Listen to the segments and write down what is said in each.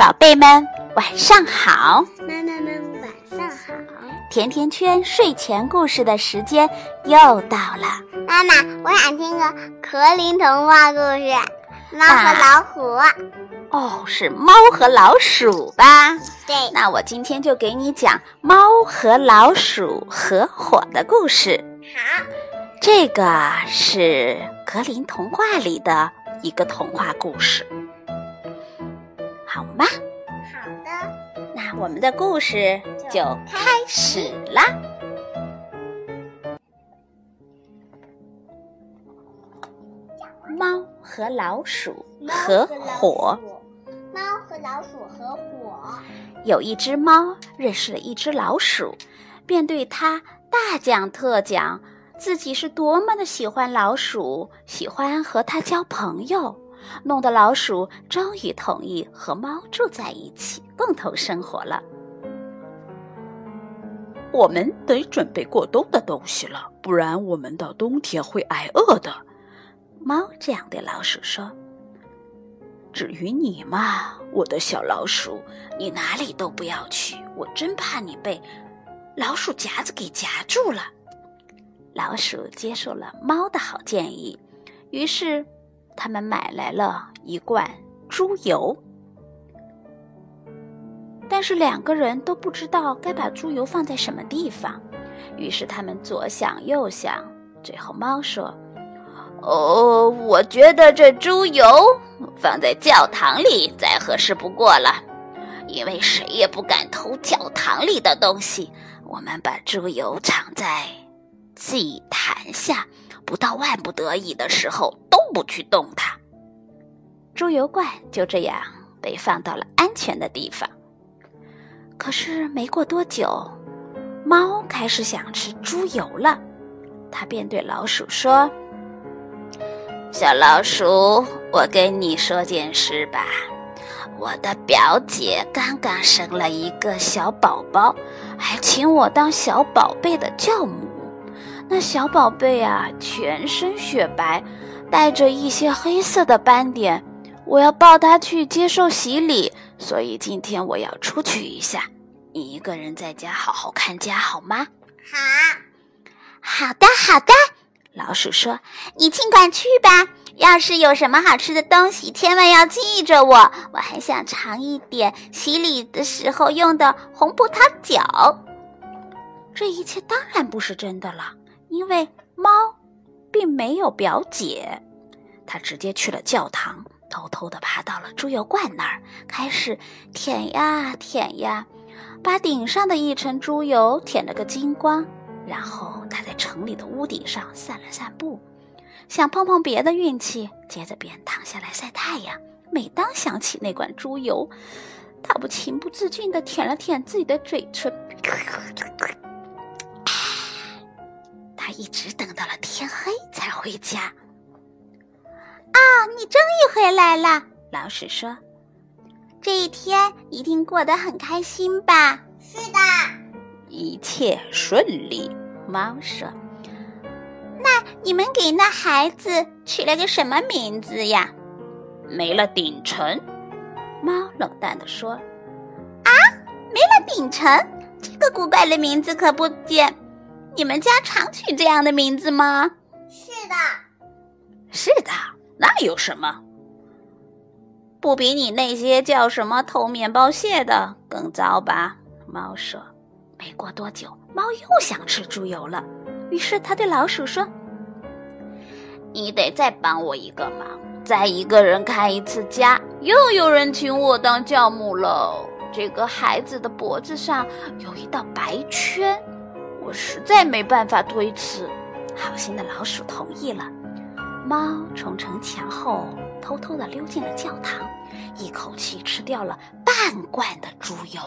宝贝们，晚上好！妈妈们晚上好！甜甜圈睡前故事的时间又到了。妈妈，我想听个格林童话故事，《猫和老虎》。哦，是猫和老鼠吧？对。那我今天就给你讲猫和老鼠合伙的故事。好。这个是格林童话里的一个童话故事。好吗？好的，那我们的故事就开始啦。猫和老鼠合伙。猫和老鼠合伙。有一只猫认识了一只老鼠，便对它大讲特讲自己是多么的喜欢老鼠，喜欢和它交朋友。弄得老鼠终于同意和猫住在一起，共同生活了。我们得准备过冬的东西了，不然我们到冬天会挨饿的。猫这样对老鼠说：“至于你嘛，我的小老鼠，你哪里都不要去，我真怕你被老鼠夹子给夹住了。”老鼠接受了猫的好建议，于是。他们买来了一罐猪油，但是两个人都不知道该把猪油放在什么地方。于是他们左想右想，最后猫说：“哦，我觉得这猪油放在教堂里再合适不过了，因为谁也不敢偷教堂里的东西。我们把猪油藏在祭坛下。”不到万不得已的时候，都不去动它。猪油罐就这样被放到了安全的地方。可是没过多久，猫开始想吃猪油了，它便对老鼠说：“小老鼠，我跟你说件事吧，我的表姐刚刚生了一个小宝宝，还请我当小宝贝的教母。”那小宝贝啊，全身雪白，带着一些黑色的斑点。我要抱它去接受洗礼，所以今天我要出去一下。你一个人在家好好看家好吗？好，好的，好的。老鼠说：“你尽管去吧。要是有什么好吃的东西，千万要记着我。我很想尝一点洗礼的时候用的红葡萄酒。”这一切当然不是真的了。因为猫并没有表姐，它直接去了教堂，偷偷地爬到了猪油罐那儿，开始舔呀舔呀，把顶上的一层猪油舔了个精光。然后他在城里的屋顶上散了散步，想碰碰别的运气。接着便躺下来晒太阳。每当想起那罐猪油，他不情不自禁地舔了舔自己的嘴唇。一直等到了天黑才回家。啊，你终于回来了！老鼠说：“这一天一定过得很开心吧？”“是的，一切顺利。”猫说。“那你们给那孩子取了个什么名字呀？”“没了顶层。”猫冷淡地说。“啊，没了顶层，这个古怪的名字可不简。”你们家常取这样的名字吗？是的，是的，那有什么？不比你那些叫什么偷面包屑的更糟吧？猫说。没过多久，猫又想吃猪油了，于是它对老鼠说：“你得再帮我一个忙，再一个人看一次家。又有人请我当教母喽。这个孩子的脖子上有一道白圈。”我实在没办法推辞，好心的老鼠同意了。猫从城墙后偷偷地溜进了教堂，一口气吃掉了半罐的猪油。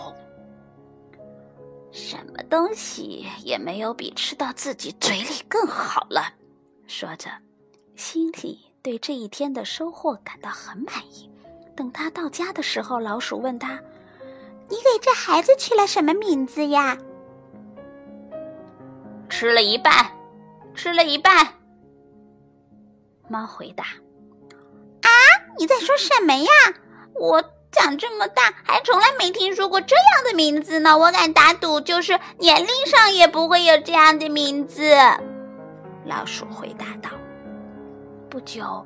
什么东西也没有比吃到自己嘴里更好了。说着，心里对这一天的收获感到很满意。等他到家的时候，老鼠问他：“你给这孩子取了什么名字呀？”吃了一半，吃了一半。猫回答：“啊，你在说什么呀？我长这么大还从来没听说过这样的名字呢。我敢打赌，就是年龄上也不会有这样的名字。老鼠回答道。不久，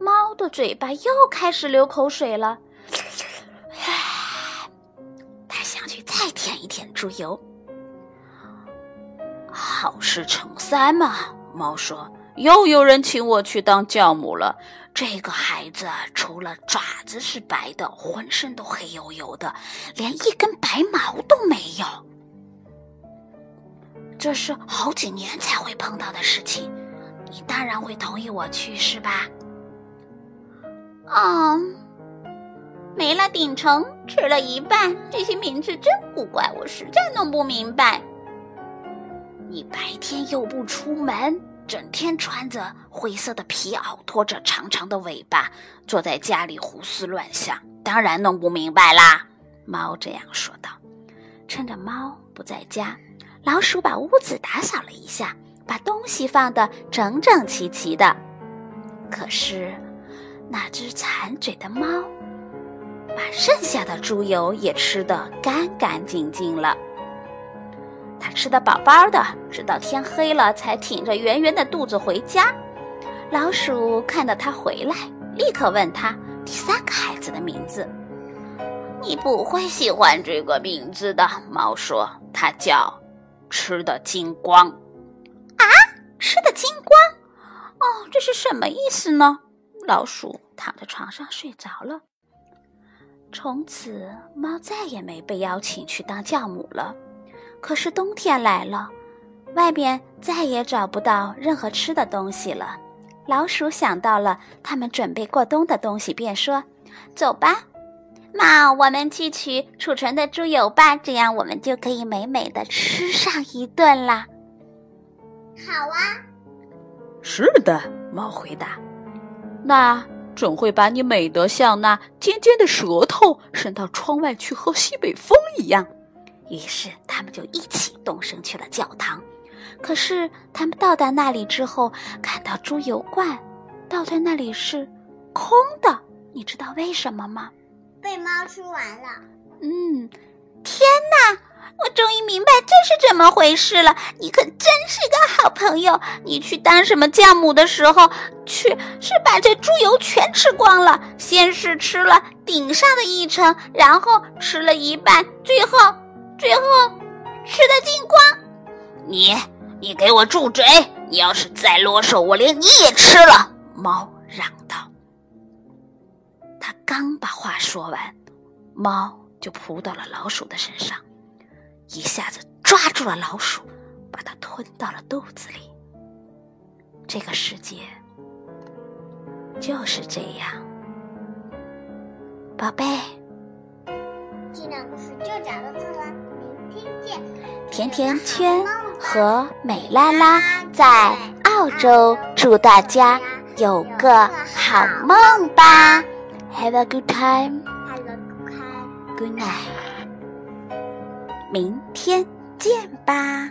猫的嘴巴又开始流口水了。它想去再舔一舔猪油。好事成三嘛，猫说。又有人请我去当教母了。这个孩子除了爪子是白的，浑身都黑黝黝的，连一根白毛都没有。这是好几年才会碰到的事情。你当然会同意我去，是吧？嗯，没了顶层，吃了一半，这些名字真古怪，我实在弄不明白。你白天又不出门。整天穿着灰色的皮袄，拖着长长的尾巴，坐在家里胡思乱想，当然弄不明白啦。猫这样说道。趁着猫不在家，老鼠把屋子打扫了一下，把东西放得整整齐齐的。可是，那只馋嘴的猫，把剩下的猪油也吃得干干净净了。他吃得饱饱的，直到天黑了才挺着圆圆的肚子回家。老鼠看到他回来，立刻问他第三个孩子的名字。“你不会喜欢这个名字的。”猫说，“它叫吃的精光。”啊，吃的精光？哦，这是什么意思呢？老鼠躺在床上睡着了。从此，猫再也没被邀请去当教母了。可是冬天来了，外边再也找不到任何吃的东西了。老鼠想到了他们准备过冬的东西，便说：“走吧，猫，我们去取储存的猪油吧，这样我们就可以美美的吃上一顿啦。”好啊，是的，猫回答。那准会把你美得像那尖尖的舌头伸到窗外去喝西北风一样。于是他们就一起动身去了教堂。可是他们到达那里之后，看到猪油罐倒在那里是空的。你知道为什么吗？被猫吃完了。嗯，天哪！我终于明白这是怎么回事了。你可真是个好朋友。你去当什么教母的时候，去是把这猪油全吃光了。先是吃了顶上的一层，然后吃了一半，最后。最后吃的精光，你你给我住嘴！你要是再啰嗦，我连你也吃了。猫嚷道。他刚把话说完，猫就扑到了老鼠的身上，一下子抓住了老鼠，把它吞到了肚子里。这个世界就是这样，宝贝。今天故事就讲到这了。甜甜圈和美拉拉在澳洲，祝大家有个好梦吧！Have a good time，Good night，明天见吧！